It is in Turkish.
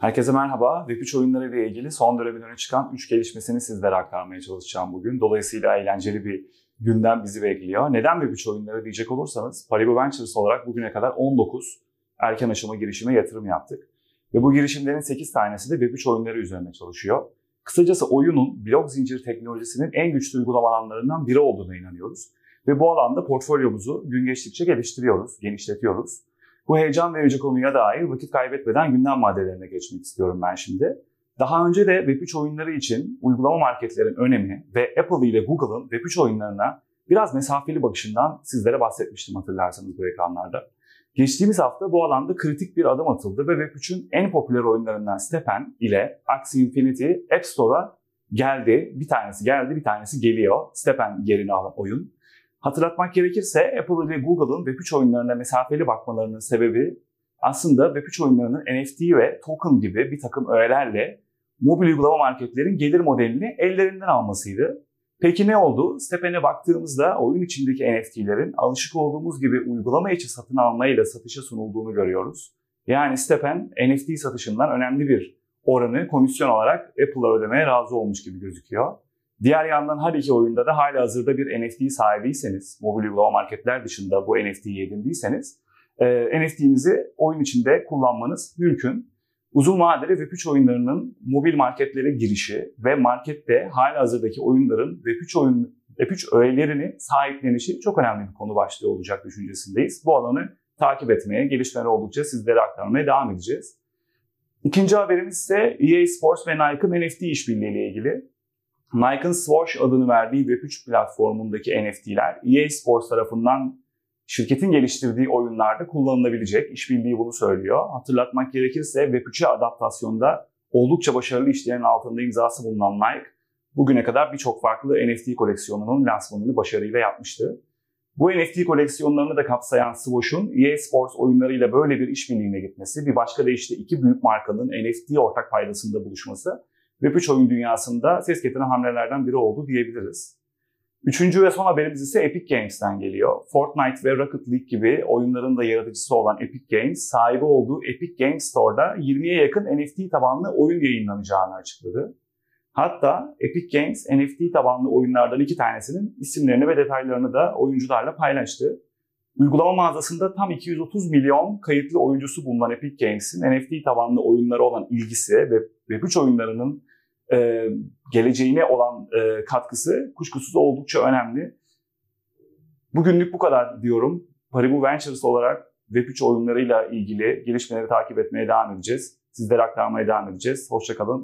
Herkese merhaba. Web3 oyunları ile ilgili son dönemin öne çıkan 3 gelişmesini sizlere aktarmaya çalışacağım bugün. Dolayısıyla eğlenceli bir gündem bizi bekliyor. Neden Web3 oyunları diyecek olursanız, Paribu Ventures olarak bugüne kadar 19 erken aşama girişime yatırım yaptık. Ve bu girişimlerin 8 tanesi de Web3 oyunları üzerine çalışıyor. Kısacası oyunun blok zincir teknolojisinin en güçlü uygulama alanlarından biri olduğuna inanıyoruz. Ve bu alanda portfolyomuzu gün geçtikçe geliştiriyoruz, genişletiyoruz. Bu heyecan verici konuya dair vakit kaybetmeden gündem maddelerine geçmek istiyorum ben şimdi. Daha önce de Web3 oyunları için uygulama marketlerin önemi ve Apple ile Google'ın Web3 oyunlarına biraz mesafeli bakışından sizlere bahsetmiştim hatırlarsanız bu ekranlarda. Geçtiğimiz hafta bu alanda kritik bir adım atıldı ve Web3'ün en popüler oyunlarından Stepen ile Axie Infinity App Store'a geldi. Bir tanesi geldi, bir tanesi geliyor. Stepen yerini alan oyun. Hatırlatmak gerekirse Apple ile Google'ın Web3 oyunlarına mesafeli bakmalarının sebebi aslında Web3 oyunlarının NFT ve token gibi bir takım öğelerle mobil uygulama marketlerin gelir modelini ellerinden almasıydı. Peki ne oldu? Stepen'e baktığımızda oyun içindeki NFT'lerin alışık olduğumuz gibi uygulama içi satın almayla satışa sunulduğunu görüyoruz. Yani Stepen NFT satışından önemli bir oranı komisyon olarak Apple'a ödemeye razı olmuş gibi gözüküyor. Diğer yandan her iki oyunda da hali hazırda bir NFT sahibiyseniz, mobil uygulama marketler dışında bu NFT'yi edindiyseniz, e, NFT'nizi oyun içinde kullanmanız mümkün. Uzun vadeli Web3 oyunlarının mobil marketlere girişi ve markette hali hazırdaki oyunların Web3 oyun Web3 öğelerini sahiplenişi çok önemli bir konu başlığı olacak düşüncesindeyiz. Bu alanı takip etmeye, gelişmeler oldukça sizlere aktarmaya devam edeceğiz. İkinci haberimiz ise EA Sports ve Nike'ın NFT işbirliği ile ilgili. Nike'ın Swoosh adını verdiği Web3 platformundaki NFT'ler EA Sports tarafından şirketin geliştirdiği oyunlarda kullanılabilecek. İşbirliği bunu söylüyor. Hatırlatmak gerekirse Web3'e adaptasyonda oldukça başarılı işlerin altında imzası bulunan Nike, bugüne kadar birçok farklı NFT koleksiyonunun lansmanını başarıyla yapmıştı. Bu NFT koleksiyonlarını da kapsayan Swoosh'un EA Sports oyunlarıyla böyle bir işbirliğine gitmesi, bir başka deyişle iki büyük markanın NFT ortak paydasında buluşması Web3 oyun dünyasında ses getiren hamlelerden biri oldu diyebiliriz. Üçüncü ve son haberimiz ise Epic Games'ten geliyor. Fortnite ve Rocket League gibi oyunların da yaratıcısı olan Epic Games, sahibi olduğu Epic Games Store'da 20'ye yakın NFT tabanlı oyun yayınlanacağını açıkladı. Hatta Epic Games NFT tabanlı oyunlardan iki tanesinin isimlerini ve detaylarını da oyuncularla paylaştı. Uygulama mağazasında tam 230 milyon kayıtlı oyuncusu bulunan Epic Games'in NFT tabanlı oyunlara olan ilgisi ve Web3 oyunlarının e, geleceğine olan e, katkısı kuşkusuz oldukça önemli. Bugünlük bu kadar diyorum. Paribu Ventures olarak Web3 oyunlarıyla ilgili gelişmeleri takip etmeye devam edeceğiz. Sizlere aktarmaya devam edeceğiz. Hoşçakalın.